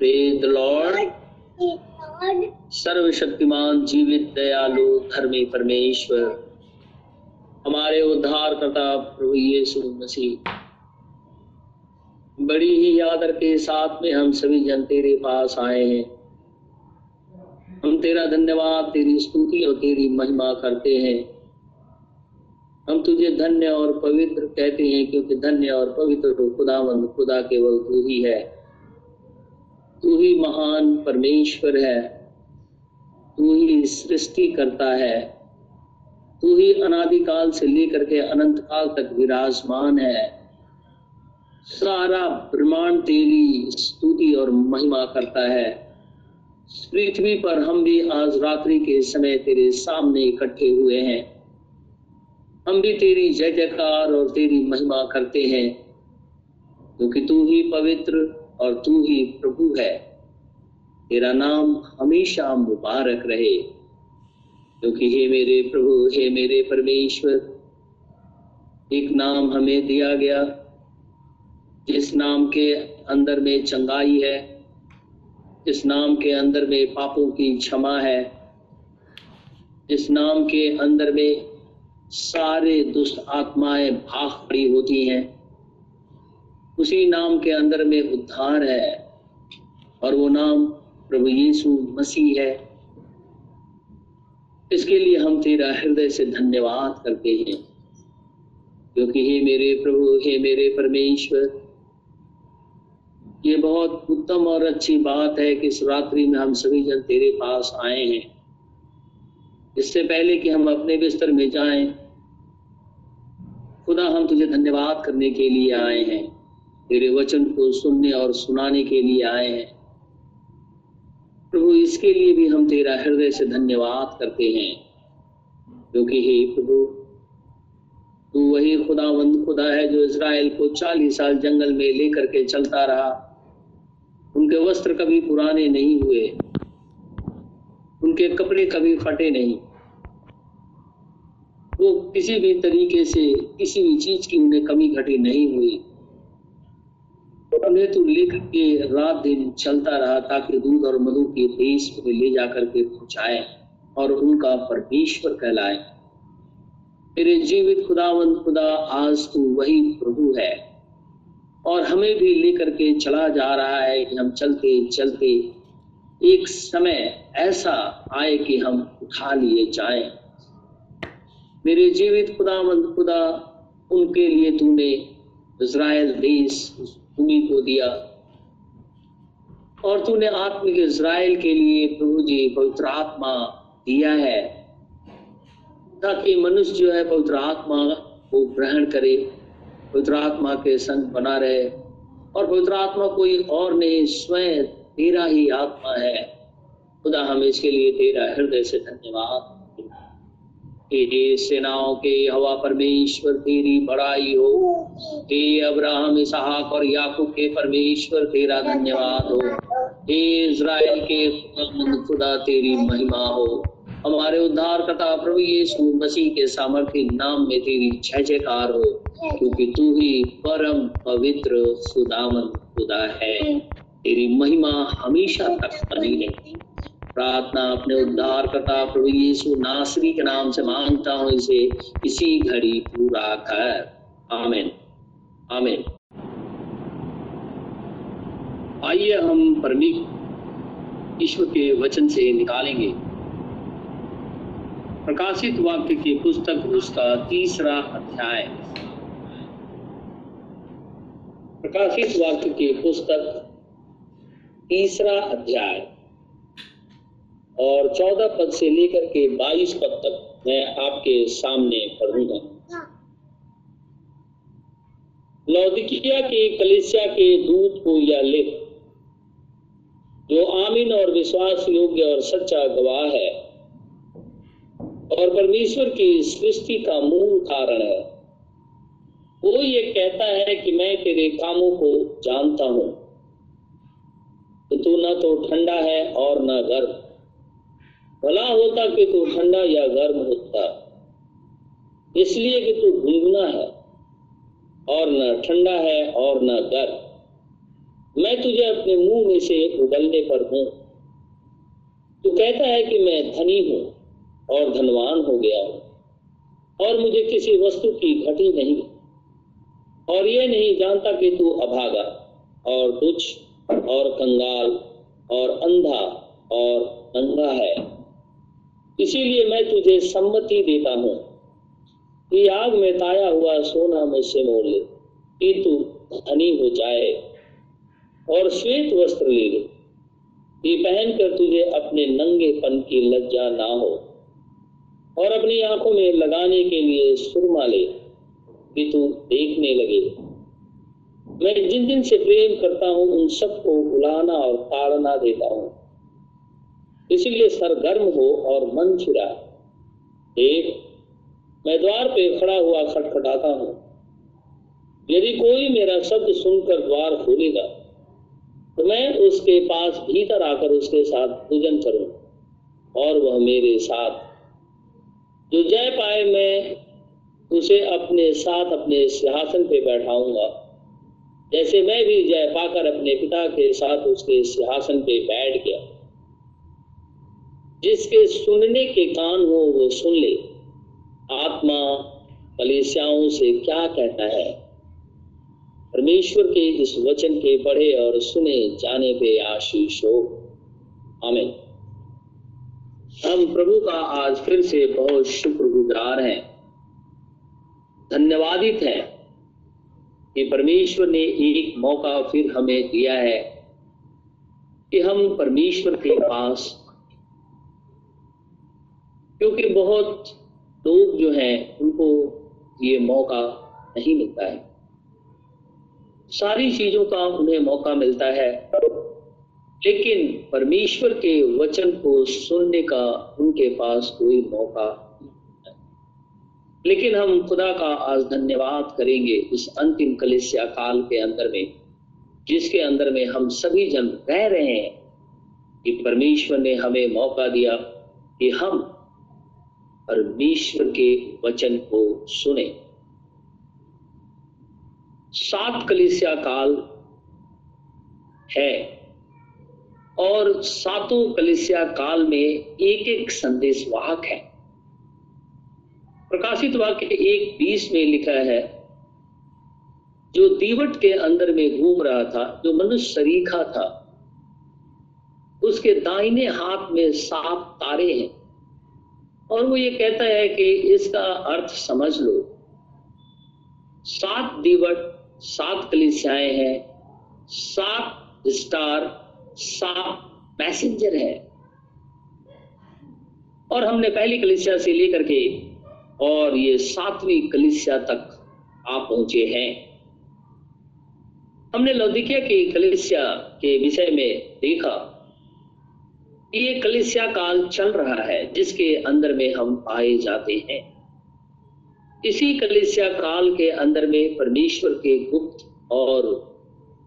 Praise the Lord. सर्वशक्तिमान जीवित दयालु धर्मी परमेश्वर। हमारे उद्धार करता प्रभु यीशु मसीह बड़ी ही आदर के साथ में हम सभी जन तेरे पास आए हैं। हम तेरा धन्यवाद तेरी स्तुति और तेरी महिमा करते हैं। हम तुझे धन्य और पवित्र कहते हैं क्योंकि धन्य और पवित्र तो खुदावंद खुदा केवल तू ही है। तू ही महान परमेश्वर है। तू ही सृष्टि करता है। तू ही अनादिकाल से लेकर के अनंत काल तक विराजमान है। सारा ब्रह्मांड तेरी स्तुति और महिमा करता है। पृथ्वी पर हम भी आज रात्रि के समय तेरे सामने इकट्ठे हुए हैं। हम भी तेरी जय जयकार और तेरी महिमा करते हैं। क्योंकि तू ही पवित्र और तू ही प्रभु है। तेरा नाम हमेशा मुबारक रहे। क्योंकि हे मेरे प्रभु, हे मेरे परमेश्वर, एक नाम हमें दिया गया, जिस नाम के अंदर में चंगाई है इस नाम के अंदर में पापों की क्षमा है इस नाम के अंदर में सारे दुष्ट आत्माएँ भाग पड़ी होती हैं। उसी नाम के अंदर में उद्धार है और वो नाम प्रभु यीशु मसीह है। इसके लिए हम तेरा हृदय से धन्यवाद करते हैं। क्योंकि हे मेरे प्रभु, हे मेरे परमेश्वर, ये बहुत उत्तम और अच्छी बात है कि इस रात्रि में हम सभी जन तेरे पास आए हैं। इससे पहले कि हम अपने बिस्तर में जाएँ, खुदा हम तुझे धन्यवाद करने के लिए आए हैं। तेरे वचन को सुनने और सुनाने के लिए आए हैं। प्रभु, इसके लिए भी हम तेरा हृदय से धन्यवाद करते हैं। क्योंकि हे प्रभु, तू वही खुदावंद, खुदा है जो इज़राइल को चालीस साल जंगल में लेकर के चलता रहा। उनके वस्त्र कभी पुराने नहीं हुए। उनके कपड़े कभी फटे नहीं। वो किसी भी तरीके से किसी भी चीज़ की उन्हें कमी घटी नहीं हुई। उन्हें तो लेकर के रात दिन चलता रहा ताकि दूध और मधु के देश में ले जाकर के पहुँचाए और उनका परमेश्वर कहलाए। मेरे जीवित खुदावंत खुदा, आज तू वही प्रभु है। और हमें भी लेकर के चला जा रहा है कि हम चलते चलते एक समय ऐसा आए कि हम उठा लिए जाए। मेरे जीवित खुदावंद खुदा, उनके लिए तूने इज़राइल देश भूमि को दिया। और तूने आत्मिक इज़राइल के लिए प्रभु जी पवित्र आत्मा दिया है, ताकि मनुष्य जो है पवित्र आत्मा को ग्रहण करे, पवित्र आत्मा के संग बना रहे, और पवित्र आत्मा कोई और नहीं, स्वयं तेरा ही आत्मा है। खुदा हम इसके लिए तेरा हृदय से धन्यवाद। हे सेनाओं के हवा परमेश्वर, तेरी बड़ाई हो। हे अब्राहम, इसहाक और याकूब के परमेश्वर, तेरा धन्यवाद हो। हे इज़राइल के खुदा तेरी महिमा हो। हमारे उद्धार करता प्रभु यीशु मसीह के सामर्थ्य नाम में तेरी जय जयकार हो, क्योंकि तू ही परम पवित्र, सुदामन खुदा है। तेरी महिमा हमेशा तक बनी रहे। प्रार्थना अपने उद्धार करता प्रभु यीशु नासरी के नाम से माँगता हूँ इसे। इसी घड़ी पूरा कर। आमीन। आमीन। आइए हम परमेश्वर, ईश्वर के वचन से निकालेंगे। प्रकाशित वाक्य की पुस्तक उसका तीसरा अध्याय। प्रकाशित वाक्य की पुस्तक तीसरा अध्याय। और चौदह पद से लेकर के बाईस पद तक मैं आपके सामने पढ़ूँगा। लौदिकिया के कलिसिया के दूत को यह लिख जो आमीन और विश्वास योग्य और सच्चा गवाह है और परमेश्वर की सृष्टि का मूल कारण है, वो ये कहता है कि मैं तेरे कामों को जानता हूँ। तू न तो ठंडा है और न गर्म। भला होता कि तू ठंडा या गर्म होता? इसलिए कि तू गुनगुना है, और न ठंडा है और न गर्म। मैं तुझे अपने मुँह में से उगलने पर हूँ। तू कहता है कि मैं धनी हूँ और धनवान हो गया हूँ, और मुझे किसी वस्तु की घटी नहीं। और ये नहीं जानता कि तू अभागा और तुच्छ और कंगाल और अंधा और अंधा है। इसीलिए मैं तुझे सम्मति देता हूँ। कि आग में ताया हुआ सोना मुझसे मोड़ ले कि तू धनी हो जाए और श्वेत वस्त्र ले ले। ये पहनकर तुझे अपने नंगेपन की लज्जा ना हो और अपनी आँखों में लगाने के लिए सुरमा ले, कि तू देखने लगे। मैं जिन जिन से प्रेम करता हूँ, उन सबको बुलाना और ताड़ना देता हूँ। इसलिए सरगर्म हो और मन चुरा एक, मैं द्वार पे खड़ा हुआ खटखटाता हूँ। यदि कोई मेरा शब्द सुनकर द्वार खोलेगा तो मैं उसके पास भीतर आकर उसके साथ पूजन करूँ और वह मेरे साथ। जो जय पाए मैं उसे अपने साथ अपने सिंहासन पे बैठाऊँगा। जैसे मैं भी जय पाकर अपने पिता के साथ उसके सिंहासन पे बैठ गया। जिसके सुनने के कान हो, वो सुन ले। आत्मा कलेसियाओं से क्या कहता है? परमेश्वर के इस वचन के पढ़े और सुने जाने पे आशीष हो। आमीन। हम प्रभु का आज फिर से बहुत शुक्रगुजार हैं। धन्यवादित हैं कि परमेश्वर ने एक मौका फिर हमें दिया है कि हम परमेश्वर के पास क्योंकि बहुत लोग जो हैं, उनको ये मौका नहीं मिलता है। सारी चीज़ों का उन्हें मौका मिलता है। लेकिन परमेश्वर के वचन को सुनने का उनके पास कोई मौका लेकिन हम खुदा का आज धन्यवाद करेंगे इस अंतिम कलिसिया काल के अंदर में, जिसके अंदर में हम सभी जन रह रहे हैं कि परमेश्वर ने हमें मौका दिया कि हम परमेश्वर के वचन को सुने। सात कलिसिया काल है और सातों कलिसिया काल में एक एक संदेश वाहक है। प्रकाशित वाक्य एक बीस में लिखा है, जो दीवट के अंदर में घूम रहा था, जो मनुष्य सरीखा था, उसके दाहिने हाथ में सात तारे हैं। और वो ये कहता है कि इसका अर्थ समझ लो। सात दीवट, सात कलिसियाएँ हैं, सात स्टार, सात मैसेंजर है। और हमने पहली कलिसिया से लेकर के और ये सातवीं कलिसिया तक आ पहुँचे हैं। हमने लौदिकिया की कलिसिया के विषय में देखा। ये कलिसिया काल चल रहा है, जिसके अंदर में हम पाए जाते हैं। इसी कलिसिया काल के अंदर में परमेश्वर के गुप्त और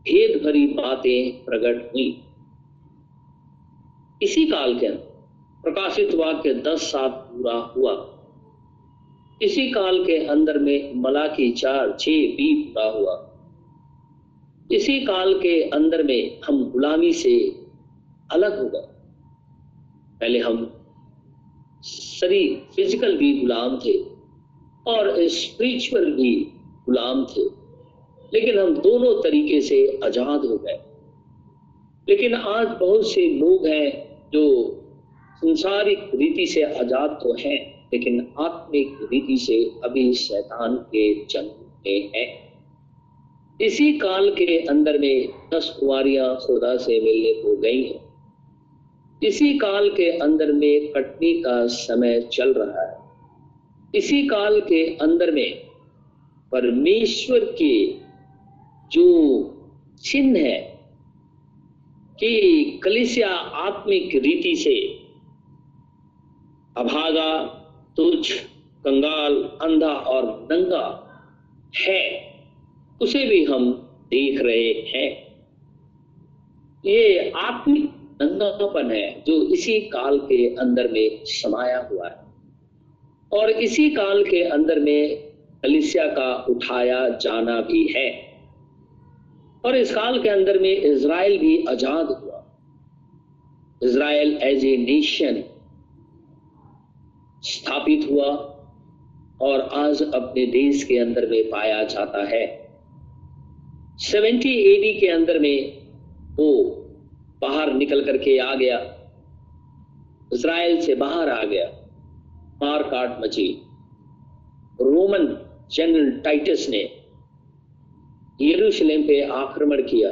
भेद भरी बातें प्रकट हुई। इसी काल के अंदर, प्रकाशित वाक्य दस सात पूरा हुआ। इसी काल के अंदर में मलाकी चार छ भी पूरा हुआ। इसी काल के अंदर में हम गुलामी से अलग हो गए। पहले हम शरीर फ़िज़िकल भी गुलाम थे और स्पिरिचुअल भी गुलाम थे। लेकिन हम दोनों तरीके से आज़ाद हो गए। लेकिन आज बहुत से लोग हैं जो संसारिक रीति से आज़ाद तो हैं, लेकिन आत्मिक रीति से अभी शैतान के जन्म में है। इसी काल के अंदर में दस कुमारियाँ खुदा से मिलने को गई हैं। इसी काल के अंदर में कटनी का समय चल रहा है। इसी काल के अंदर में परमेश्वर के जो चिन्ह है कि कलिसिया आत्मिक रीति से अभागा तुझ कंगाल, अंधा और नंगा है, उसे भी हम देख रहे हैं। ये आत्मिक नंगापन है जो इसी काल के अंदर में समाया हुआ है। और इसी काल के अंदर में कलिसिया का उठाया जाना भी है। और इस काल के अंदर में इज़राइल भी आज़ाद हुआ। इज़राइल एज ए नेशन स्थापित हुआ और आज अपने देश के अंदर में पाया जाता है। 70 एडी के अंदर में वो बाहर निकल करके आ गया। इसराइल से बाहर आ गया। मार काट मची। रोमन जनरल टाइटस ने यरूशलेम पे आक्रमण किया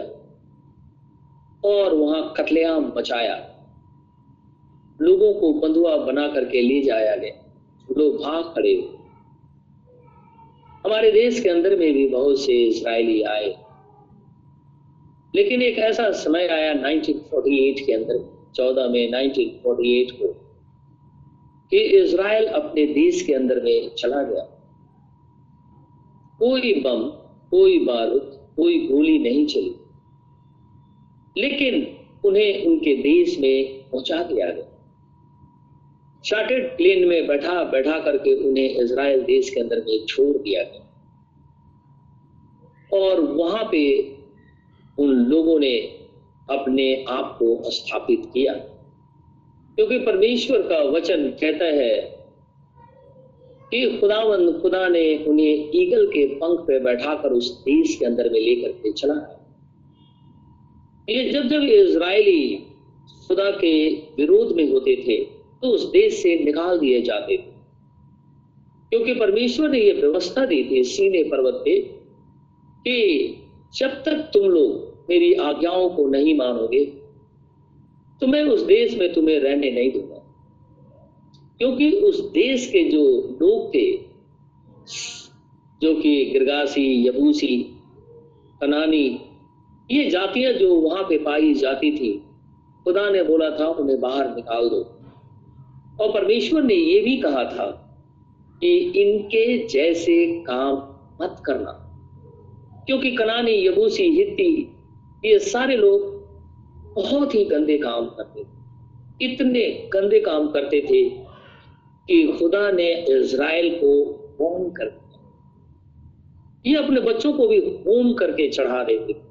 और वहाँ कतलेआम मचाया। लोगों को बंधुआ बना करके ले जाया गया। लोग भाग खड़े हमारे देश के अंदर में भी बहुत से इसराइली आए। लेकिन एक ऐसा समय आया 1948 के अंदर 14 में 1948 को, कि इज़राइल अपने देश के अंदर में चला गया। कोई बम, कोई बारूद, कोई गोली नहीं चली। लेकिन उन्हें उनके देश में पहुँचा दिया गया। चार्टेड प्लेन में बैठा बैठा करके उन्हें इज़राइल देश के अंदर में छोड़ दिया गया। और वहाँ पे उन लोगों ने अपने आप को स्थापित किया। क्योंकि परमेश्वर का वचन कहता है कि खुदावंद खुदा ने उन्हें ईगल के पंख पे बैठाकर उस देश के अंदर में लेकर के चला। ये जब जब इज़राइली खुदा के विरोध में होते थे तो उस देश से निकाल दिए जाते थे। क्योंकि परमेश्वर ने यह व्यवस्था दी थी सीने पर्वत पे कि जब तक तुम लोग मेरी आज्ञाओं को नहीं मानोगे तो मैं उस देश में तुम्हें रहने नहीं दूँगा। क्योंकि उस देश के जो लोग थे, जो कि गिरगासी, यबूसी कनानी ये जातियाँ जो वहाँ पे पाई जाती थी, खुदा ने बोला था, उन्हें बाहर निकाल दो। और परमेश्वर ने ये भी कहा था कि इनके जैसे काम मत करना, क्योंकि कनानी, यबूसी, हित्ती ये सारे लोग बहुत ही गंदे काम करते थे। इतने गंदे काम करते थे कि खुदा ने इज़राइल को होम कर दिया। ये अपने बच्चों को भी होम करके चढ़ा देते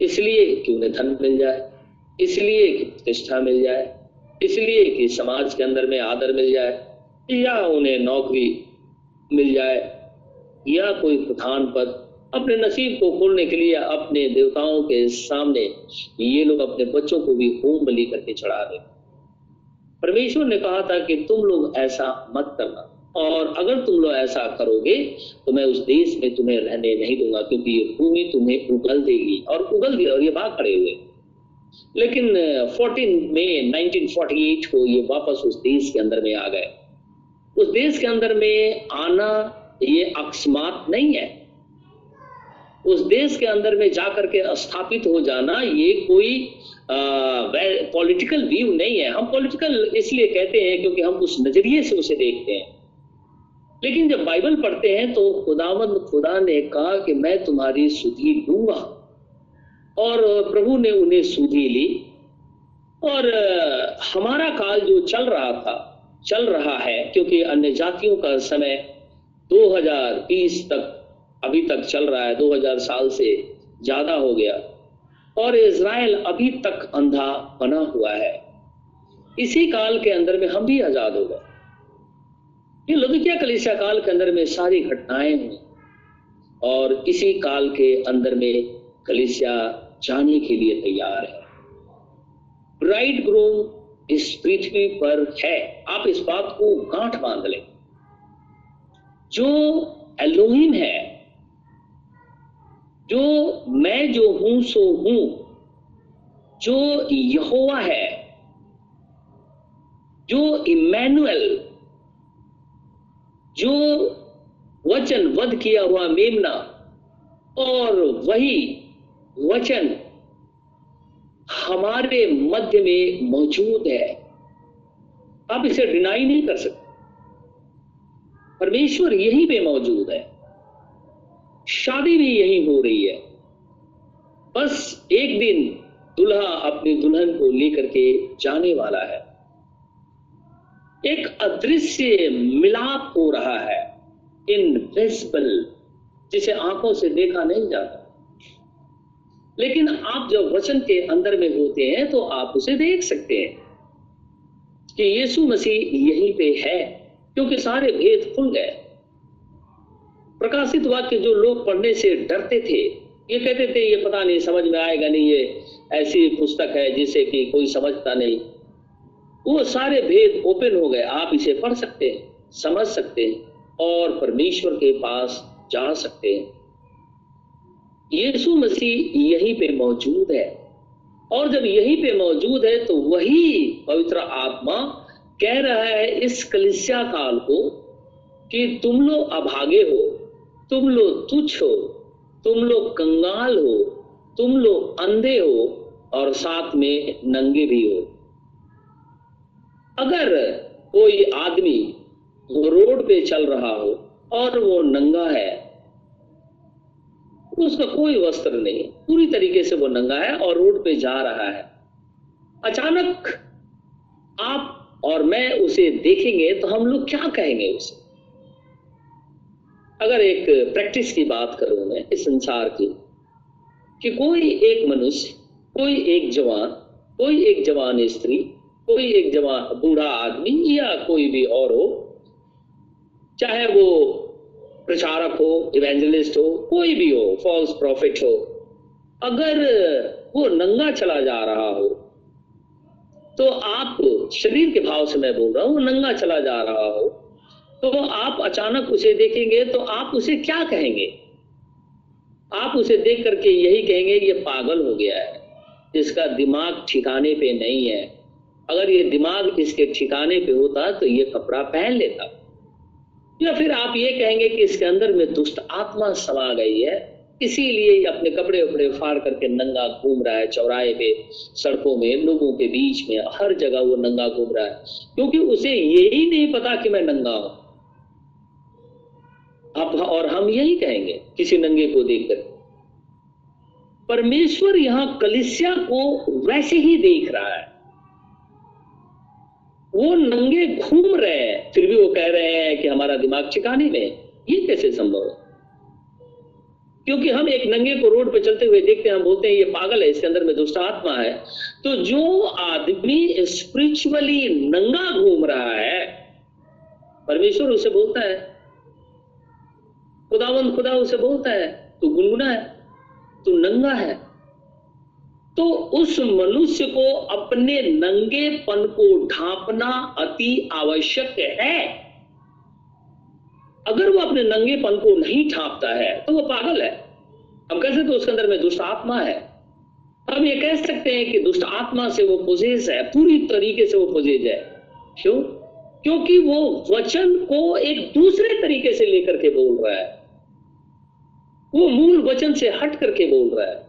इसलिए कि उन्हें धन मिल जाए, इसलिए कि प्रतिष्ठा मिल जाए, इसलिए कि समाज के अंदर में आदर मिल जाए, या उन्हें नौकरी मिल जाए, या कोई प्रधान पद अपने नसीब को खोलने के लिए अपने देवताओं के सामने ये लोग अपने बच्चों को भी होम बलि करके चढ़ा रहे परमेश्वर ने कहा था कि तुम लोग ऐसा मत करना, और अगर तुम लोग ऐसा करोगे तो मैं उस देश में तुम्हें रहने नहीं दूँगा, क्योंकि ये भूमि तुम्हें उगल देगी, और उगल दिया और ये भाग खड़े हुए। लेकिन 14 मई 1948 को ये वापस उस देश के अंदर में आ गए। उस देश के अंदर में आना ये अकस्मात नहीं है। उस देश के अंदर में जाकर के स्थापित हो जाना, ये कोई पॉलिटिकल व्यू नहीं है। हम पॉलिटिकल इसलिए कहते हैं क्योंकि हम उस नज़रिए से उसे देखते हैं। लेकिन जब बाइबल पढ़ते हैं तो खुदावंद, खुदा ने कहा कि मैं तुम्हारी सुधी लूँगा। और प्रभु ने उन्हें सुधी ली। और, हमारा काल जो चल रहा था, चल रहा है, क्योंकि अन्य जातियों का समय 2020 तक अभी तक चल रहा है 2000 साल से ज़्यादा हो गया। और इज़राइल अभी तक अंधा बना हुआ है। इसी काल के अंदर में हम भी आज़ाद हो गए। ये लुधिकिया कलिसिया काल के अंदर में सारी घटनाएँ हुई। और इसी काल के अंदर में कलिसिया जाने के लिए तैयार है। ब्राइट ग्रूम इस पृथ्वी पर है। आप इस बात को गांठ बाँध लें। जो एलोहिम है जो मैं जो हूँ, सो हूँ। जो यहोवा है, जो इमैनुअल जो वचन वध किया हुआ मेमना, और वही वचन हमारे मध्य में मौजूद है। आप इसे डिनाई नहीं कर सकते। परमेश्वर यहीं पे मौजूद है। शादी भी यही हो रही है। बस एक दिन दुल्हा अपनी दुल्हन को लेकर के जाने वाला है। एक अदृश्य मिलाप हो रहा है। इनविजिबल, जिसे आँखों से देखा नहीं जाता। लेकिन आप जब वचन के अंदर में होते हैं तो आप उसे देख सकते हैं कि यीशु मसीह यहीं पे है, क्योंकि सारे भेद खुल गए। प्रकाशित वाक्य जो लोग पढ़ने से डरते थे, ये कहते थे, ये पता नहीं, समझ में आएगा नहीं, ये ऐसी पुस्तक है जिसे कि कोई समझता नहीं। वो सारे भेद ओपन हो गए। आप इसे पढ़ सकते हैं, समझ सकते हैं और परमेश्वर के पास जा सकते हैं। यीशु मसीह यहीं पे मौजूद है और जब यहीं पे मौजूद है तो वही पवित्र आत्मा कह रहा है इस कलिसिया काल को कि तुम लोग अभागे हो तुम लोग तुच्छ हो, तुम लोग कंगाल हो, तुम लोग अंधे हो और साथ में नंगे भी हो। अगर कोई आदमी रोड पे चल रहा हो और वो नंगा है, उसका कोई वस्त्र नहीं, पूरी तरीके से वो नंगा है और रोड पे जा रहा है। अचानक आप और मैं उसे देखेंगे तो हम लोग क्या कहेंगे उसे? अगर एक प्रैक्टिस की बात करूँ मैं इस संसार की, कि कोई एक मनुष्य, कोई एक जवान, कोई एक जवान स्त्री, कोई एक जवान बूढ़ा आदमी या कोई भी और हो, चाहे वो प्रचारक हो इवेंजलिस्ट हो, कोई भी हो फॉल्स प्रॉफिट हो, अगर वो नंगा चला जा रहा हो तो आप शरीर के भाव से मैं बोल रहा हूँ, नंगा चला जा रहा हो तो आप अचानक उसे देखेंगे तो आप उसे क्या कहेंगे? आप उसे देख करके यही कहेंगे, ये पागल हो गया है। इसका दिमाग ठिकाने पे नहीं है। अगर ये दिमाग इसके ठिकाने पे होता तो ये कपड़ा पहन लेता। या फिर आप ये कहेंगे कि इसके अंदर में दुष्ट आत्मा समा गई है। इसीलिए अपने कपड़े उपड़े फाड़ करके नंगा घूम रहा है, चौराहे पे, सड़कों में, लोगों के बीच में, हर जगह वो नंगा घूम रहा है। क्योंकि उसे यही नहीं पता कि मैं नंगा हूँ। अब और हम यही कहेंगे, किसी नंगे को देखकर। परमेश्वर यहाँ कलिसिया को वैसे ही देख रहा है। वो नंगे घूम रहे हैं, फिर भी वो कह रहे हैं कि हमारा दिमाग ठिकाने में ये कैसे संभव है? क्योंकि हम एक नंगे को रोड पे चलते हुए देखते हैं, हम बोलते हैं, ये पागल है, इसके अंदर में दुष्ट आत्मा है। तो जो आदमी स्पिरिचुअली नंगा घूम रहा है, परमेश्वर उसे बोलता है खुदावन खुदा उसे बोलता है, तू गुनगुना है, तू नंगा है। तो उस मनुष्य को अपने नंगेपन को ढांपना अति आवश्यक है। अगर वो अपने नंगेपन को नहीं ढांपता है तो वो पागल है। हम कह सकते तो उसके अंदर में दुष्ट आत्मा है? हम ये कह सकते हैं कि दुष्ट आत्मा से वो पोजेस है, पूरी तरीके से वो पोजेज है। क्यों? क्योंकि वो वचन को एक दूसरे तरीके से लेकर के बोल रहा है। वो मूल वचन से हट करके बोल रहा है।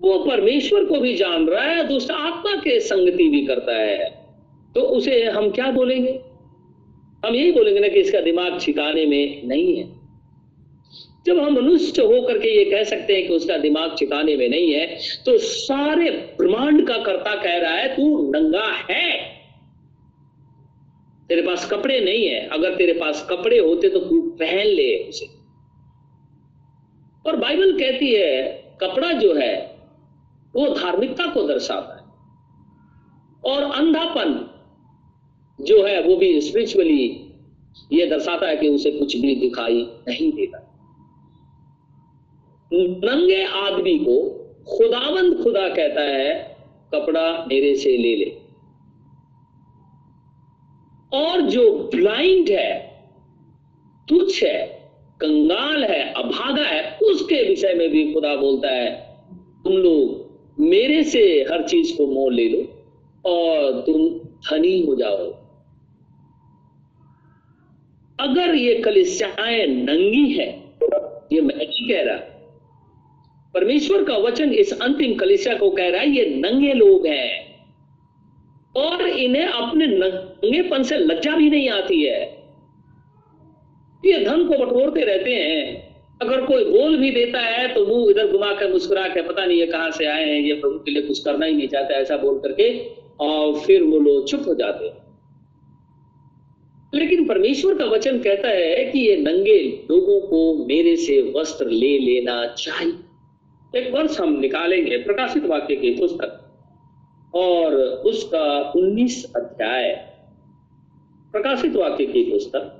वो परमेश्वर को भी जान रहा है, दुष्ट आत्मा के संगति भी करता है। तो उसे हम क्या बोलेंगे? हम यही बोलेंगे ना कि इसका दिमाग ठिकाने में नहीं है। जब हम मनुष्य होकर के ये कह सकते हैं कि उसका दिमाग ठिकाने में नहीं है तो सारे ब्रह्मांड का कर्ता कह रहा है, तू नंगा है। तेरे पास कपड़े नहीं है। अगर तेरे पास कपड़े होते तो तू पहन ले उसे। और बाइबल कहती है, कपड़ा जो है, वो धार्मिकता को दर्शाता है। और अंधापन जो है, वो भी स्पिरिचुअली ये दर्शाता है कि उसे कुछ भी दिखाई नहीं देता। नंगे आदमी को खुदावंद खुदा कहता है, कपड़ा मेरे से ले ले। और जो ब्लाइंड है, तुच्छ है कंगाल है, अभागा है, उसके विषय में भी खुदा बोलता है, तुम लोग मेरे से हर चीज़ को मोल ले लो और तुम धनी हो जाओ। अगर ये कलिसियाएँ नंगी है, ये मैं नहीं कह रहा। परमेश्वर का वचन इस अंतिम कलिसिया को कह रहा है, ये नंगे लोग हैं। और इन्हें अपने नंगेपन से लज्जा भी नहीं आती है। ये धन को बटोरते रहते हैं। अगर कोई बोल भी देता है तो मुँह इधर घुमा कर मुस्कुरा के पता नहीं ये कहाँ से आए हैं, ये प्रभु के लिए कुछ करना ही नहीं चाहता, ऐसा बोल करके, और फिर वो लोग चुप हो जाते हैं। लेकिन परमेश्वर का वचन कहता है कि ये नंगे लोगों को मेरे से वस्त्र ले लेना चाहिए। एक वर्ष हम निकालेंगे प्रकाशित वाक्य की पुस्तक, और उसका 19 अध्याय, प्रकाशित वाक्य की पुस्तक।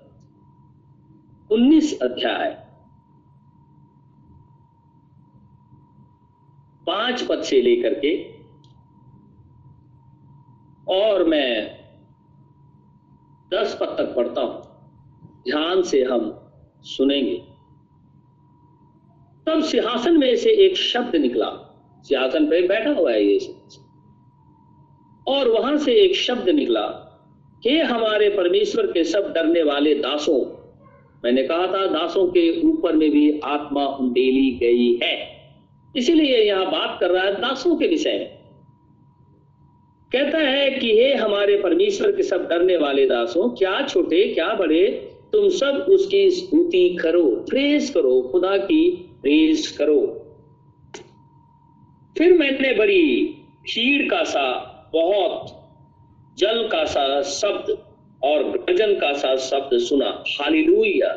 19 अध्याय। पाँच पद से लेकर के और मैं दस पद तक पढ़ता हूँ। ध्यान से हम सुनेंगे। तब सिंहासन में से एक शब्द निकला। सिंहासन पे बैठा हुआ है ये और वहाँ से एक शब्द निकला कि हमारे परमेश्वर के सब डरने वाले दासों मैंने कहा था, दासों के ऊपर में भी आत्मा उंडेली गई है। इसीलिए यहाँ बात कर रहा है दासों के विषय कहता है कि हे हमारे परमेश्वर के सब डरने वाले दासों, क्या छोटे, क्या बड़े, तुम सब उसकी स्तुति करो प्रेस करो, खुदा की प्रेस करो। फिर मैंने बड़ी भीड़ का सा, बहुत जल का सा शब्द और गर्जन का सा शब्द सुना। हालेलुया।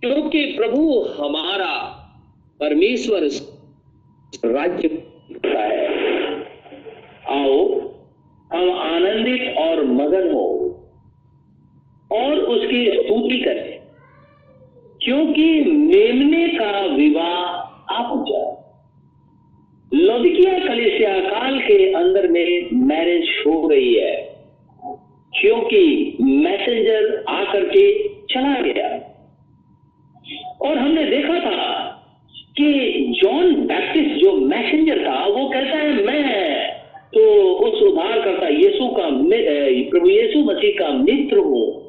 क्योंकि प्रभु हमारा परमेश्वर राज्य है। आओ, हम आनंदित और मगन हो और उसकी स्तुति करें, क्योंकि मेमने का विवाह आ पहुँचा लौदिकिया कलिसिया काल के अंदर में मैरिज हो रही है। क्योंकि मैसेंजर आकर के चला गया। और हमने देखा था कि जॉन बैप्टिस्ट जो मैसेंजर था, वो कहता है, मैं तो उस उद्धार करता यीशु का प्रभु यीशु मसीह का मित्र हूँ,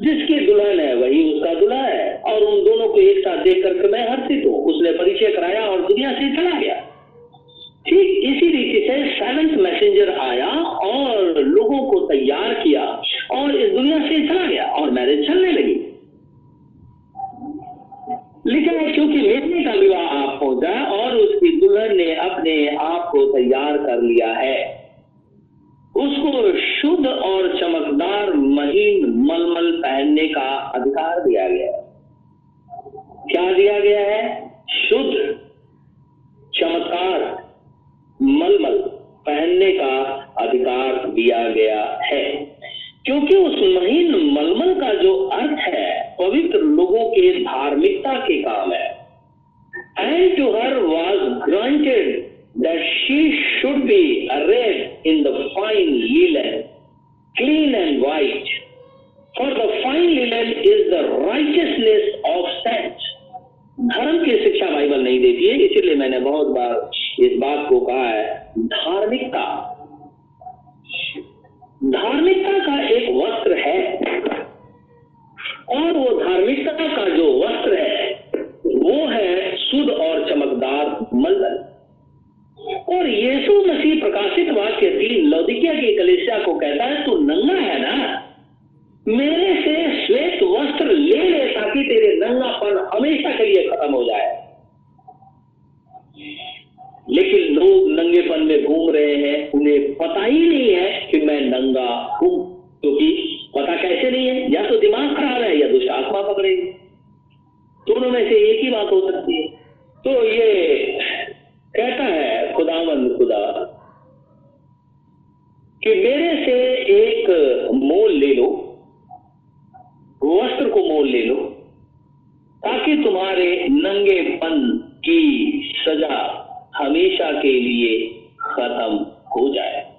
जिसकी दुल्हन है, वही उसका दुल्हा है, और उन दोनों को एक साथ देख करके मैं हर्षित हूँ। उसने परिचय कराया और दुनिया से चला गया। ठीक इसी रीति से सेवेंथ मैसेंजर आया और लोगों को तैयार किया और इस दुनिया से चला गया और मैरिज चलने लगी। लेकिन क्योंकि मेरे का विवाह आप पहुँचा और उसकी दुल्हन ने अपने आप को तैयार कर लिया है, उसको शुद्ध और चमकदार महीन मलमल पहनने का अधिकार दिया गया है। क्या दिया गया है? शुद्ध, चमत्कार मलमल पहनने का अधिकार दिया गया है। क्योंकि उस महीन मलमल का जो अर्थ है, पवित्र लोगों के धार्मिकता के काम है। And to her was granted that she should be arrayed in the fine linen clean and white for the fine linen is the righteousness of saints धर्म की शिक्षा बाइबल नहीं देती है, इसीलिए मैंने बहुत बार इस बात को कहा है, धार्मिकता। धार्मिकता का एक वस्त्र है। और वो धार्मिकता का जो वस्त्र है, वो है शुद्ध और चमकदार मलदन और यीशु मसीह प्रकाशित वाक्य तीन लौदिकिया की कलेसिया को कहता है, तू नंगा है ना? मेरे से श्वेत वस्त्र ले ले ताकि तेरे नंगापन हमेशा के लिए खत्म हो जाए। लेकिन लोग नंगेपन में घूम रहे हैं, उन्हें पता ही नहीं है कि मैं नंगा हूँ, क्योंकि तो पता कैसे नहीं है? या तो दिमाग खराब है, या दुष्ट आत्मा पकड़ेगी दोनों में से एक ही बात हो सकती है। तो ये कहता है खुदावंद खुदा कि मेरे से एक मोल ले लो, वस्त्र को मोल ले लो, ताकि तुम्हारे नंगेपन की सजा हमेशा के लिए खत्म हो जाए।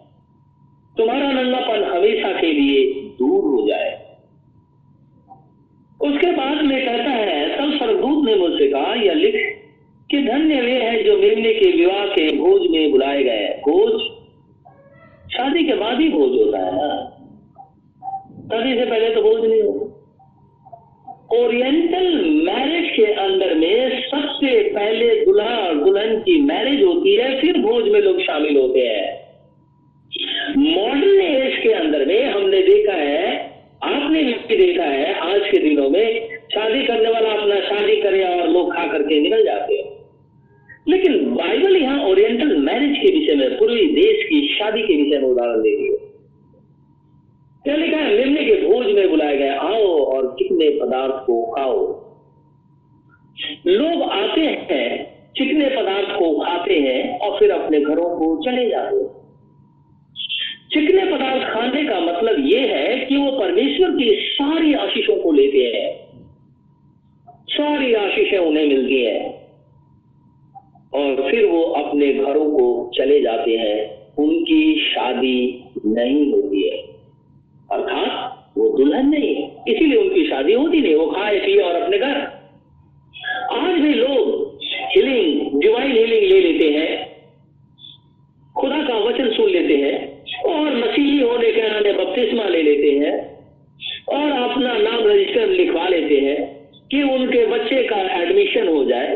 तुम्हारा नंगापन हमेशा के लिए दूर हो जाए। उसके बाद में कहता है, तब सरदूत ने मुझसे कहा या लिख कि धन्य वे हैं जो मिलने के विवाह के भोज में बुलाए गए भोज? शादी के बाद ही भोज होता है ना? शादी से पहले तो भोज नहीं होता। ओरिएंटल मैरिज के अंदर में सबसे पहले दुल्हा और दुल्हन की मैरिज होती है, फिर भोज में लोग शामिल होते हैं। मॉडर्न एज के अंदर में हमने देखा है, आपने भी देखा है, आज के दिनों में शादी करने वाला अपना शादी करे और लोग खा करके निकल जाते हैं। लेकिन बाइबल यहाँ ओरिएंटल मैरिज के विषय में पूर्वी देश की शादी के विषय में उदाहरण दे रही है। क्या लिखा है निम्न के भोज में बुलाए गए, आओ और कितने पदार्थ को खाओ। लोग आते हैं चिकने पदार्थ को खाते हैं और फिर अपने घरों को चले जाते हैं। चिकने पदार्थ खाने का मतलब यह है कि वो परमेश्वर की सारी आशीषों को लेते हैं। सारी आशीषें उन्हें मिलती हैं। और फिर वो अपने घरों को चले जाते हैं। उनकी शादी नहीं होती। अर्थात वो दुल्हन नहीं, इसीलिए उनकी शादी होती नहीं, वो खाए, पिए और अपने घर। आज भी लोग हीलिंग डिवाइन हीलिंग ले लेते हैं। खुदा का वचन सुन लेते हैं और मसीही होने के नाते बपतिस्मा ले लेते हैं और अपना नाम रजिस्टर लिखवा लेते हैं कि उनके बच्चे का एडमिशन हो जाए।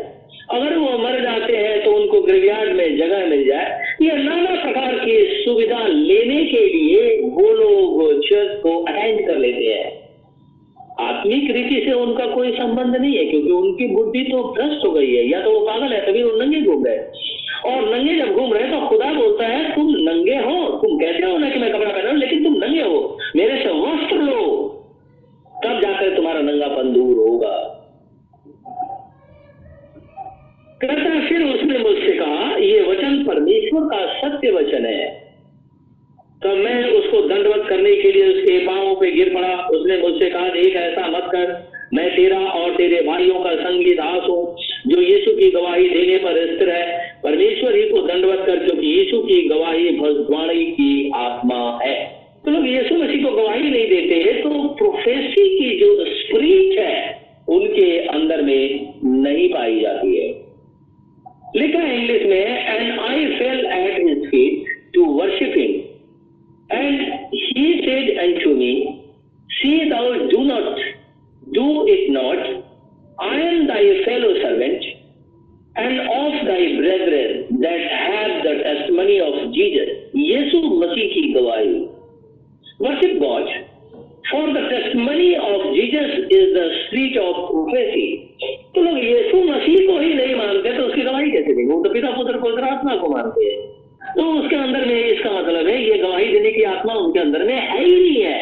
अगर वो मर जाते हैं तो उनको ग्रेवयार्ड में जगह मिल जाए। ये नाना प्रकार की सुविधा लेने के लिए वो लोग चर्च को अटेंड कर लेते हैं। आत्मिक रीति से उनका कोई संबंध नहीं है, क्योंकि उनकी बुद्धि तो भ्रष्ट हो गई है। या तो वो पागल है, तभी वो नंगे घूम रहे और नंगे जब घूम रहे तो खुदा बोलता है, तुम नंगे हो, तुम कहते हो ना कि मैं कपड़ा पहना लेकिन तुम नंगे हो। मेरे से वस्त्र लो, तब जाकर तुम्हारा नंगापन दूर होगा। कहता फिर उसने मुझसे कहा, ये वचन परमेश्वर का सत्य वचन है। तो मैं उसको दंडवत करने के लिए उसके पांवों पे गिर पड़ा। उसने मुझसे कहा, देख, ऐसा मत कर। मैं तेरा और तेरे भाइयों का संगी दास हूँ, जो यीशु की गवाही देने पर स्थिर है। परमेश्वर ही को दंडवत कर, क्योंकि यीशु की गवाही भविष्यवाणी की आत्मा है। तो लोग यीशु मसीह को गवाही नहीं देते तो प्रोफेसी की जो स्प्रीच है, उनके अंदर में नहीं पाई जाती है। लिखा है इंग्लिश में and I fell at his feet to worship him and he said unto me, See thou do not, do it not. I am thy fellow servant and of thy brethren that have the testimony of Jesus. यीशु मसीह की गवाही Worship God. For the testimony of Jesus is the spirit of prophecy. तो लोग यीशु उसकी गवाही कैसे देंगे? वो तो पिता पुत्र पवित्र आत्मा को मानते हैं। तो उसके अंदर में इसका मतलब है, ये गवाही देने की आत्मा उनके अंदर में है ही नहीं है।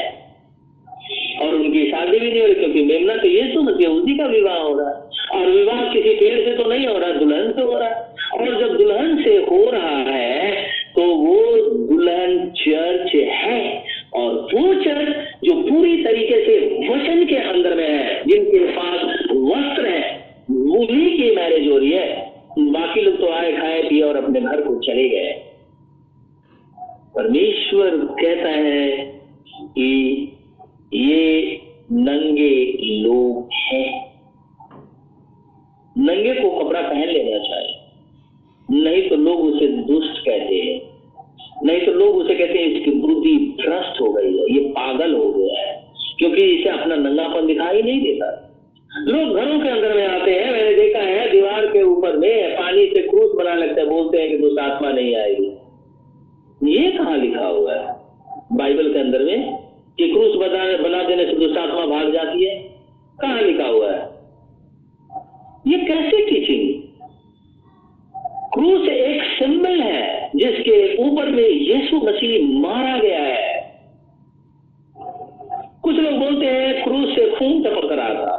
खून टपक रहा था।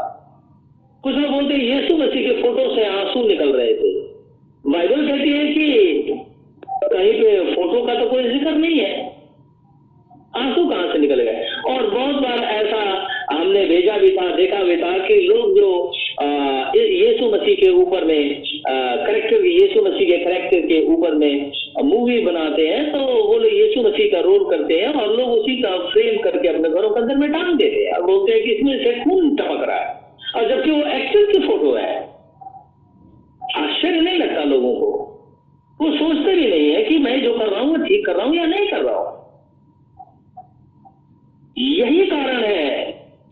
कुछ लोग बोलते यीशु मसीह के फ़ोटो से आँसू निकल रहे थे। बाइबल कहती है कि कहीं पे फ़ोटो का तो कोई ज़िक्र नहीं है। आँसू कहाँ से निकल गए? और बहुत बार ऐसा हमने भेजा भी था, देखा भी था कि लोग जो यीशु मसीह के ऊपर में करेक्टर यीशु मसीह के करेक्टर के ऊपर में मूवी बनाते हैं तो वो लोग यीशु मसीह का रोल करते हैं और लोग उसी का फ्रेम करके अपने घरों के अंदर में टांग देते हैं। और बोलते हैं कि इसमें से खून टपक रहा है। और जबकि वो एक्टर की फ़ोटो है। आश्चर्य नहीं लगता लोगों को। वो सोचते भी नहीं है कि मैं जो कर रहा हूँ वो ठीक कर रहा हूँ या नहीं कर रहा हूँ। यही कारण है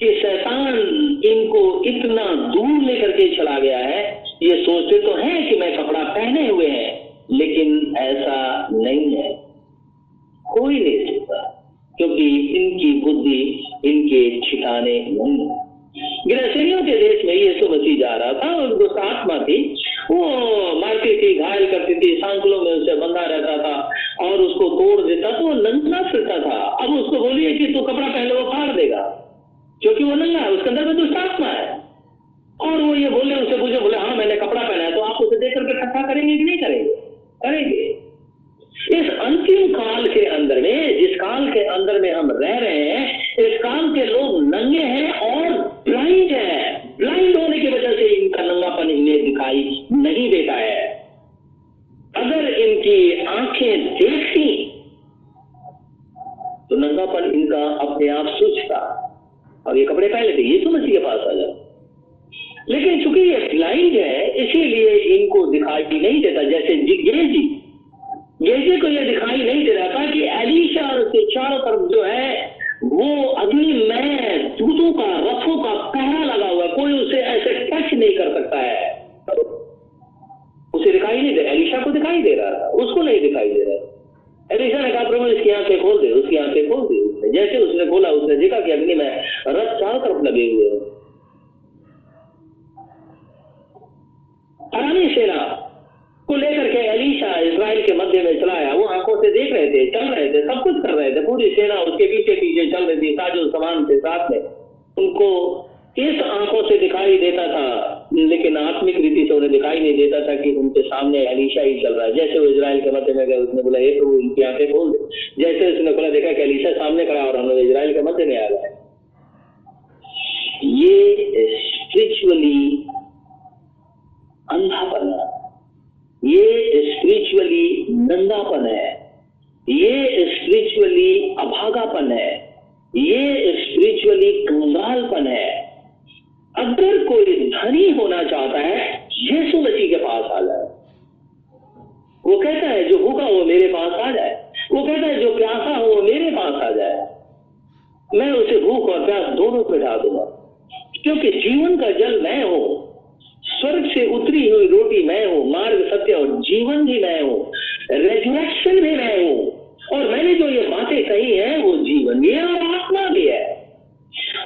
कि शैतान इनको इतना दूर लेकर के चला गया है। ये सोचते तो हैं कि मैं कपड़ा पहने हुए हैं। लेकिन ऐसा नहीं है। कोई नहीं सोचता क्योंकि इनकी बुद्धि, इनके ठिकाने नहीं है। गिरसरियों के देश में यीशु मसीह जा रहा था और जो आत्मा थी, वो मारती थी, घायल करती थी, सांकलों में उसे बंधा रहता था और उसको तोड़ देता तो वो नंगा फिरता था। अब उसको बोलिए कि तू कपड़ा पहले वो फाड़ देगा, क्योंकि वो नंगा है, उसके अंदर में दुष्ट आत्मा है। और वो ये बोले, उसे पूछे, बोले हाँ मैंने कपड़ा पहना है तो आप उसे देख करके ठट्ठा करेंगे। इस अंतिम काल के अंदर में, जिस काल के अंदर में हम रह रहे हैं, इस काल के लोग नंगे हैं और ड्राई अगर कोई धनी होना चाहता है, यीशु मसीह के पास आ जाए। वो कहता है, जो भूखा वो मेरे पास आ जाए। वो कहता है, जो प्यासा हो वो मेरे पास आ जाए। मैं उसे भूख और प्यास दोनों मिटा दूँगा। क्योंकि जीवन का जल मैं हूँ, स्वर्ग से उतरी हुई रोटी मैं हूँ, मार्ग, सत्य और जीवन भी मैं हूँ रेजुरेक्शन भी मैं हूँ। और मैंने जो ये बातें कही है, वो जीवन भी है और आत्मा भी है।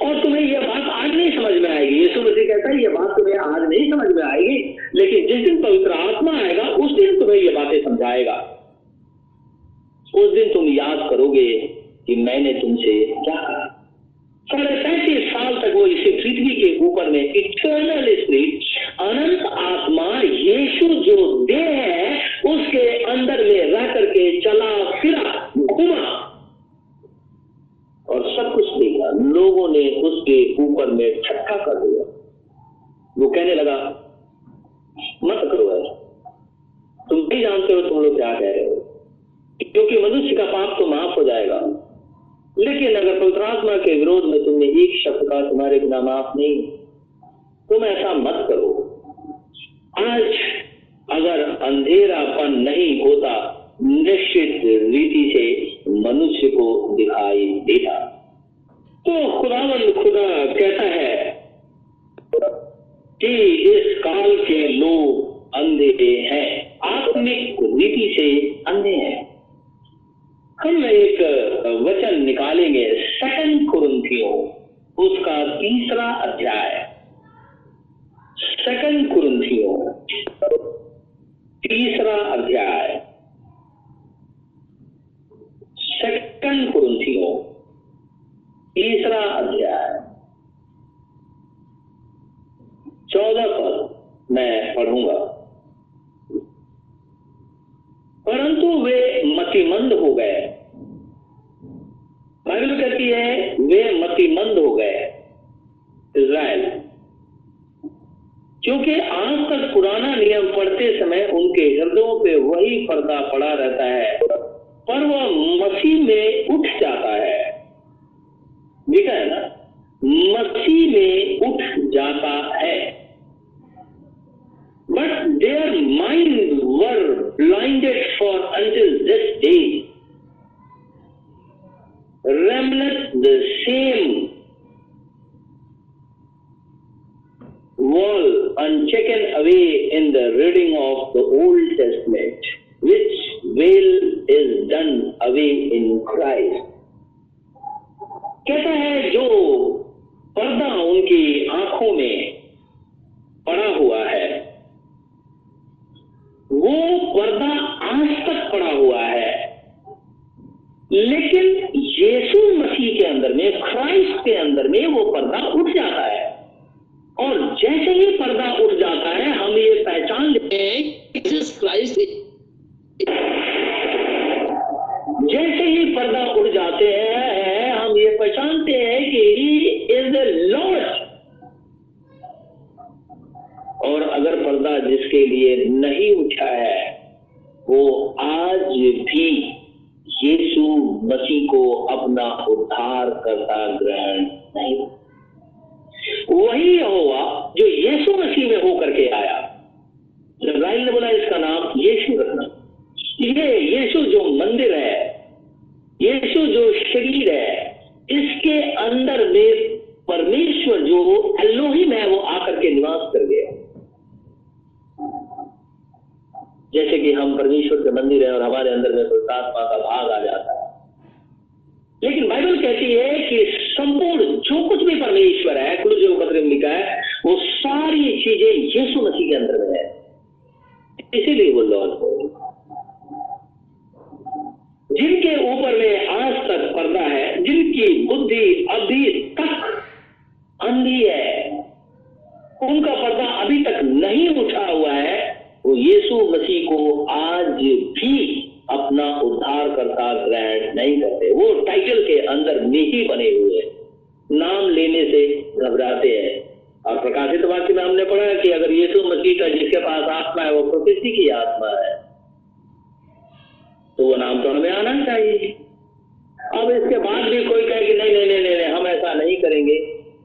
और तुम्हें यह बात आज नहीं समझ में आएगी। यीशु मसीह कहता है, ये बात तुम्हें आज नहीं समझ में आएगी, लेकिन जिस दिन पवित्र आत्मा आएगा, उस दिन तुम्हें ये बातें समझाएगा। उस दिन तुम याद करोगे कि मैंने तुमसे क्या कहा। साढ़े पैंतीस साल तक वो इसी पृथ्वी के ऊपर में इटर्नल स्पिरिट अनंत आत्मा, यीशु जो देह है, उसके अंदर में रह करके चला, फिरा, घुमा। और सब कुछ देखा लोगों ने उसके ऊपर में ठट्ठा कर दिया। वो कहने लगा, मत करो ऐसा। तुम भी जानते हो तुम लोग क्या कह रहे हो। क्योंकि मनुष्य का पाप तो माफ़ हो जाएगा। लेकिन अगर पवित्रात्मा के विरोध में तुमने एक शब्द का तुम्हारे बिना माफ़ नहीं। तुम ऐसा मत करो। आज अगर अंधेरापन नहीं होता, निश्चित रीति से मनुष्य को दिखाई देता। तो खुदावन खुदा कहता है कि इस काल के लोग अंधे हैं। आत्मिक रीति से अंधे हैं। हम एक वचन निकालेंगे सेकंड कुरुंथियों, उसका तीसरा अध्याय। सेकंड कुरुंथियों, तीसरा अध्याय। सेकंड कुरुंथियों। तीसरा अध्याय। चौदह पद मैं पढ़ूँगा। परंतु वे मतिमंद हो गए। बाइबल कहती है, वे मतिमंद हो गए, इज़राइल। क्योंकि आज तक पुराना नियम पढ़ते समय उनके हृदयों पे वही पर्दा पड़ा रहता है, पर वह मसीह में उठ जाता है। देखा है ना मसीह में उठ जाता है but their mind were blinded for until this day. Remnant the same wall unchecked away in the reading of the Old Testament, which veil is done away in Christ. कहता है, जो पर्दा उनकी आँखों में पड़ा हुआ है, वो पर्दा आज तक पड़ा हुआ है, लेकिन अभी तक नहीं उठा हुआ है वो यीशु मसीह को आज भी अपना उद्धार करता ग्रहण नहीं करते। वो टाइटल के अंदर में ही बने हुए हैं। नाम लेने से घबराते हैं। और प्रकाशित वाक्य में हमने पढ़ा कि अगर यीशु मसीह का जिसके पास आत्मा है वो प्रकृति की आत्मा है तो वो नाम तो हमें आना चाहिए। अब इसके बाद भी कोई कहे कि नहीं नहीं नहीं नहीं, नहीं हम ऐसा नहीं करेंगे।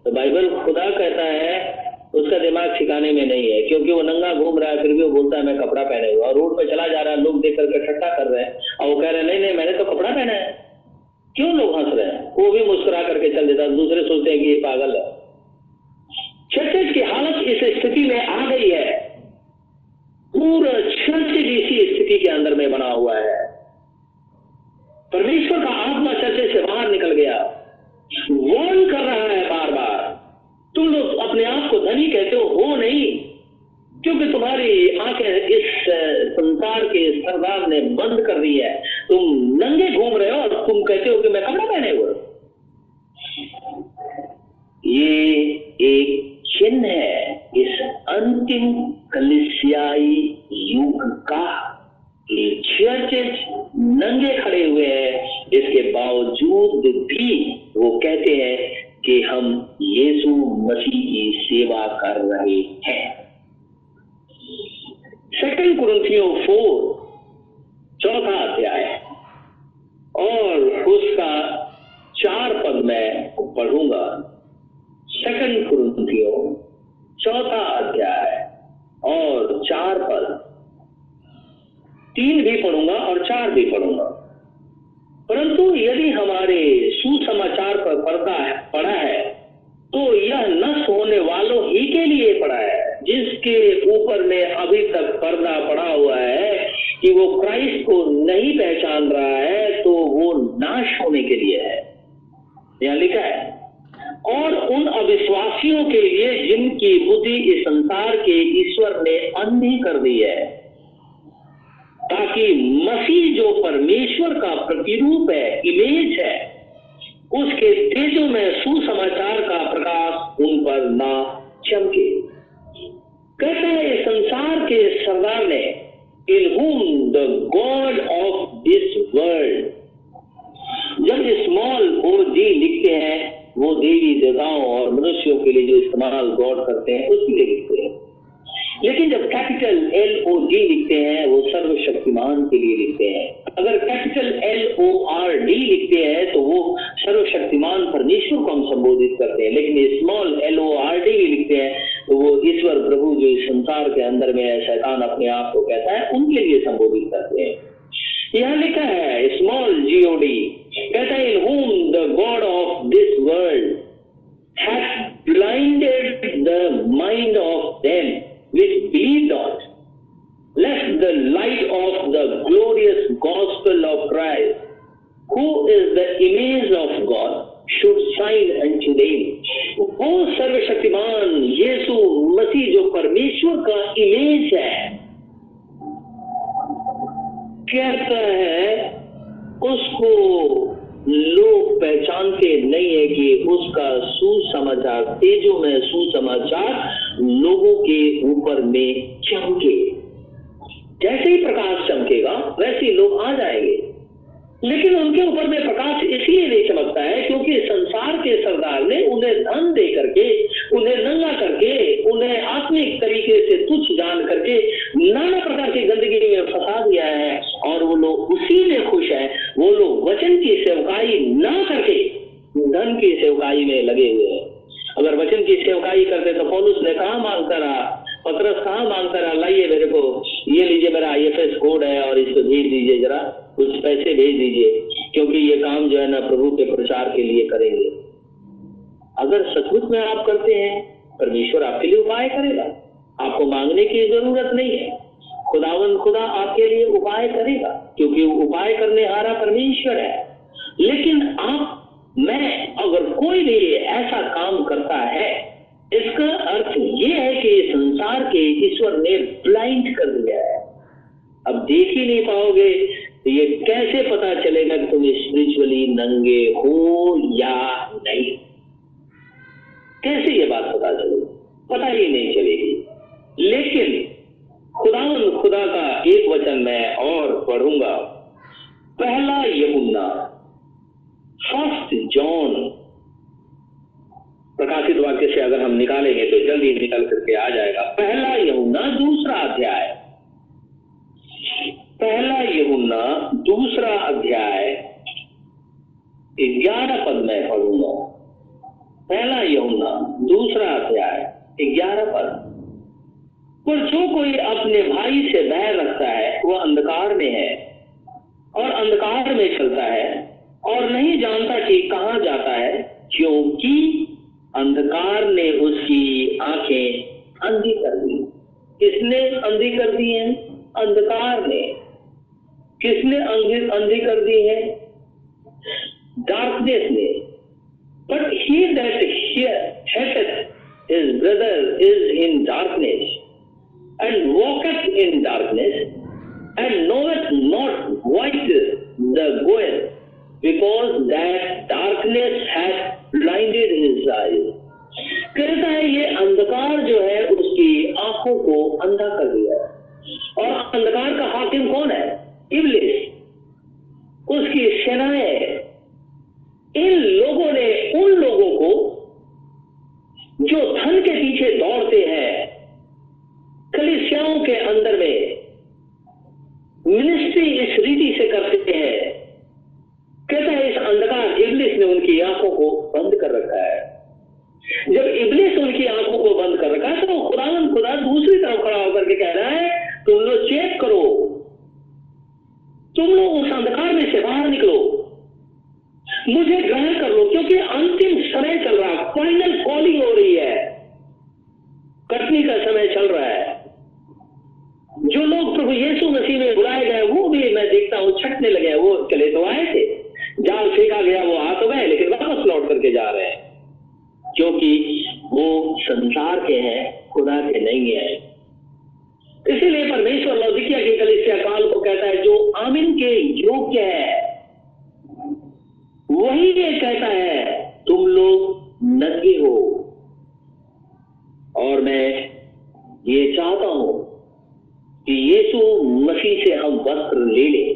तो बाइबल खुदा कहता है उसका दिमाग ठिकाने में नहीं है, क्योंकि वो नंगा घूम रहा है, फिर भी वो बोलता है, मैं कपड़ा पहने हुआ रोड पे चला जा रहा है, लोग देख करके ठट्टा कर रहे हैं, और वो कह रहे हैं, नहीं नहीं, मैंने तो कपड़ा पहना है। क्यों लोग हंस रहे हैं? वो भी मुस्कुरा करके चल देता दूसरे सोचते हैं कि ये पागल है। चर्च की हालत इस स्थिति में आ गई है। पूरा चर्च इसी स्थिति के अंदर में बना हुआ है। परमेश्वर का आत्मा चर्चे से बाहर निकल गया वॉर्न कर रहा है बार बार तुम लोग अपने आप को धनी कहते हो? हो नहीं। क्योंकि तुम्हारी आँखें इस संसार के सरदार ने बंद कर दी है। तुम नंगे घूम रहे हो और तुम कहते हो कि मैं कपड़ा पहने हुए ये एक चिन्ह है इस अंतिम कलिसियाई युग का। चर्चेज नंगे खड़े हुए हैं। इसके बावजूद भी वो कहते हैं कि हम यीशु मसीह की सेवा कर रहे हैं। सेकंड कुरंथियों फोर चौथा अध्याय। और उसका चार पद मैं पढ़ूँगा। quería. संसार के अंदर में है शैतान अपने आप को कहता है, उनके लिए संबोधित करते हैं। यह लिखा है स्मॉल जीओडी कहता है whom the god of this world blinded the mind of them with believe not lest the light of the glorious gospel of Christ who is the image of God should shine and to वो सर्वशक्तिमान यीशु मसीह जो परमेश्वर का image है? कहता है, उसको लोग पहचानते नहीं है कि उसका सुसमाचार, तेजो में सुसमाचार लोगों के ऊपर में चमके। जैसे ही प्रकाश चमकेगा, वैसे ही लोग आ जाएँगे। लेकिन उनके ऊपर में प्रकाश इसलिए नहीं चमकता है क्योंकि संसार के सरदार ने उन्हें धन दे करके, उन्हें नंगा करके, उन्हें आत्मिक तरीके से तुच्छ जान करके नाना प्रकार की गंदगी में फंसा दिया है। और वो लोग उसी में खुश है। वो लोग वचन की सेवकाई ना करके धन की सेवकाई में लगे हुए हैं। अगर वचन की सेवकाई करते तो पौलुस ने कहा माँगता रहा पत्रस कहा माँगता रहा लाइए मेरे को, ये लीजिए मेरा आईएफएस कोड है और इसको भेज दीजिए जरा। कुछ पैसे भेज दीजिए, क्योंकि ये काम जो है ना प्रभु के प्रचार के लिए करेंगे। अगर सचमुच में आप करते हैं, परमेश्वर आपके लिए उपाय करेगा। आपको मांगने की ज़रूरत नहीं है। खुदावन खुदा आपके लिए उपाय करेगा, क्योंकि उपाय करने हारा परमेश्वर है। लेकिन आप, मैं, अगर कोई भी ऐसा काम करता है, इसका अर्थ ये है कि संसार के ईश्वर ने ब्लाइंड कर दिया है। अब देख ही नहीं पाओगे ये कैसे पता चलेगा कि तुम स्पिरिचुअली नंगे हो या नहीं? कैसे ये बात पता चलेगी? पता ही नहीं चलेगी। लेकिन खुदा खुदा का एक वचन मैं और पढ़ूँगा। पहला यमुना, फ़र्स्ट जॉन। प्रकाशित वाक्य से अगर हम निकालेंगे तो जल्दी निकल करके आ जाएगा। पहला यमुना, दूसरा अध्याय। पहला यमुना दूसरा अध्याय ग्यारह पद में पढ़ूँगा। पहला यमुना दूसरा अध्याय ग्यारह पद। पर जो कोई अपने भाई से बैर रखता है, वह अंधकार में है, और अंधकार में चलता है, और नहीं जानता कि कहाँ जाता है, क्योंकि अंधकार ने उसकी आँखें अंधी कर दी। किसने अंधी कर दी है? अंधकार ने। किसने अंधी अंधी कर दी है? डार्कनेस ने। But he that hear is brother is in darkness and walk in darkness and knoweth not whither the go because that darkness has blinded his eye कहता है, ये अंधकार जो है, उसकी आँखों को अंधा कर दिया है। और अंधकार का हाकिम कौन है? इबलिस, उसकी सेनाएँ, इन लोगों ने उन लोगों को जो धन के पीछे दौड़ते हैं, कलिसियाओं के अंदर में मिनिस्ट्री इस रीति से करते हैं, कहता है इस अंधकार इबलिस ने उनकी आँखों को बंद कर रखा है। कि यीशु मसीह से हम वस्त्र ले लें।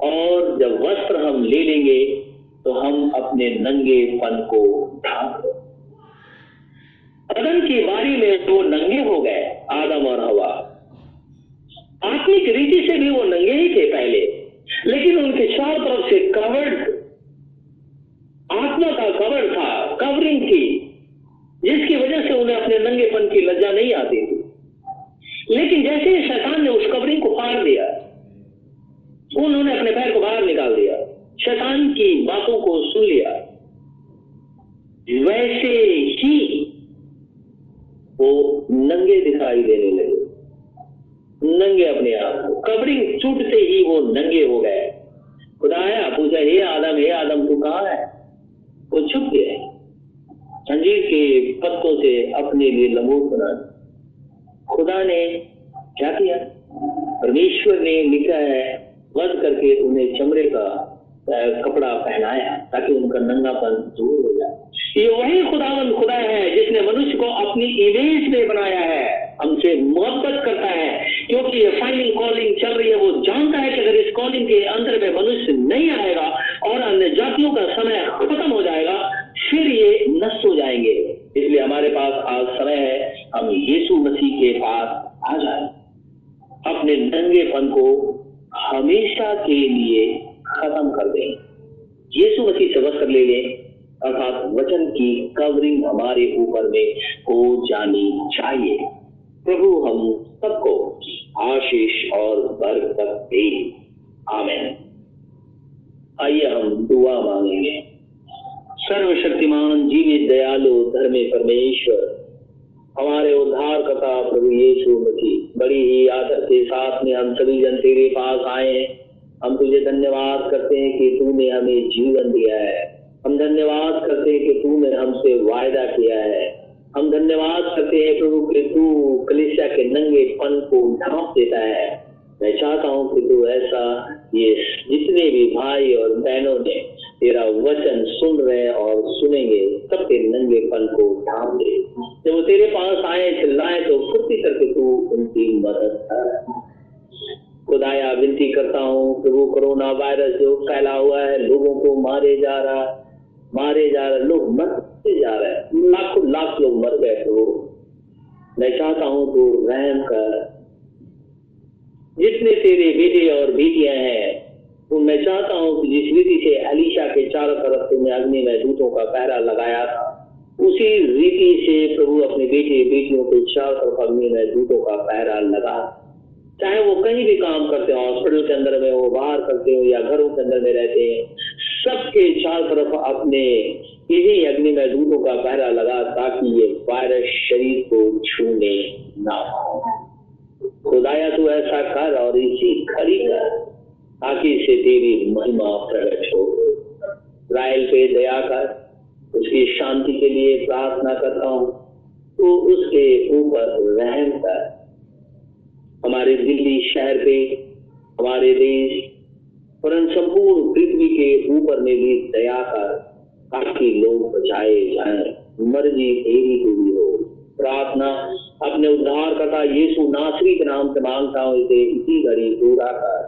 और जब वस्त्र हम ले लेंगे तो हम अपने नंगेपन को ढाक अदन की बारी में वो नंगे हो गए, आदम और हवा। आत्मिक रीति से भी वो नंगे ही थे पहले, लेकिन उनके चारों तरफ़ से कवर्ड, आत्मा का कवर था, कवरिंग थी, जिसकी वजह से उन्हें अपने नंगेपन की लज्जा नहीं आती थी। लेकिन जैसे ही शैतान ने उस कवरिंग को फाड़ दिया, उन्होंने अपने पैर को बाहर निकाल दिया, शैतान की बातों को सुन लिया, वैसे ही वो नंगे दिखाई देने लगे। नंगे अपने आप को। कवरिंग छूटते ही वो नंगे हो गए। खुदा आया पूछा, हे आदम हे आदम, तू कहा है? वो छुप गए अंजीर के पत्तों से अपने लिए लंगोट बना खुदा ने क्या किया? परमेश्वर ने लिखा है वध करके उन्हें चमड़े का कपड़ा पहनाया, ताकि उनका नंगापन दूर हो जाए। ये वही खुदावन खुदा है, जिसने मनुष्य को अपनी इमेज में बनाया है, हमसे मोहब्बत करता है। क्योंकि ये फाइनल कॉलिंग चल रही है, वो जानता है कि अगर इस कॉलिंग के अंदर में मनुष्य नहीं आएगा और अन्य जातियों का समय खत्म हो जाएगा, फिर ये नष्ट हो जाएँगे। इसलिए हमारे पास आज समय है हम यीशु मसीह के पास आ जाए। अपने नंगेपन को हमेशा के लिए खत्म कर दें। यीशु मसीह से वस्त्र ले लें, अर्थात वचन की कवरिंग हमारे ऊपर में हो जानी चाहिए। प्रभु, हम सबको आशीष और बरकत दे। आमेन। आइए, हम दुआ मांगेंगे। सर्वशक्तिमान, जीवित, दयालु, धर्मे परमेश्वर हमारे उद्धार करता प्रभु यीशु मसीह। बड़ी ही आदर के साथ में हम सभी जन तेरे पास आए हम तुझे धन्यवाद करते हैं कि तूने हमें जीवन दिया है। हम धन्यवाद करते हैं कि तूने हमसे वायदा किया है। हम धन्यवाद करते हैं प्रभु कि तू कलिसिया के नंगे पन को ढांप देता है। मैं चाहता हूँ कि तू ऐसा ये जितने भी भाई और बहनों ने तेरा वचन सुन रहे हैं और सुनेंगे, सबके नंगे पन को ढांप दे। जब वो तेरे पास आए, चिल्लाए तो फुर्ती करके तू उनकी मदद कर। खुदाया, विनती करता हूँ, प्रभु, कोरोना वायरस जो फैला हुआ है, लोगों को मारे जा रहा मारे जा रहे लोग मरते जा रहे हैं। लाखों, लाख लोग मर गए, प्रभु। मैं चाहता हूँ तू रहम कर। जितने तेरे बेटे और बेटियाँ हैं तो मैं चाहता हूँ कि जिस रीति से अलीशा के चारों तरफ़ तुमने अग्नि में दूतों का पहरा लगाया था उसी रीति से प्रभु अपने बेटे, बेटियों के चारों तरफ़ अग्नि में दूतों का पहरा लगा। चाहे वो कहीं भी काम करते हो हॉस्पिटल के अंदर में हो, बाहर करते हो या घरों के अंदर में रहते हैं, सबके चारों तरफ़ अपने इन्हीं अग्नि दूतों का पहरा लगा ताकि ये वायरस शरीर को छूने ना हो। खुदाया तू ऐसा कर और इसी खड़ी कर ताकि इसे तेरी महिमा प्रकट हो। रायल पे दया कर, उसकी शांति के लिए प्रार्थना करता हूँ। तो उसके ऊपर रहम कर। हमारे दिल्ली शहर पे, हमारे देश परंतु संपूर्ण पृथ्वी के ऊपर में भी दया कर, ताकि लोग बचाए जाए। मर्ज़ी तेरी हुई हो। प्रार्थना, अपने उद्धार करता यीशु नासरी के नाम से माँगता हूँ, इसे इसी घड़ी पूरा कर।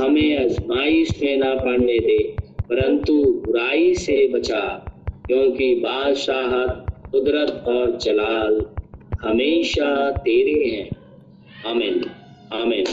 हमें आजमाइश में ना पड़ने दे, परंतु बुराई से बचा, क्योंकि बादशाह कुदरत और जलाल हमेशा तेरे हैं। आमीन आमीन।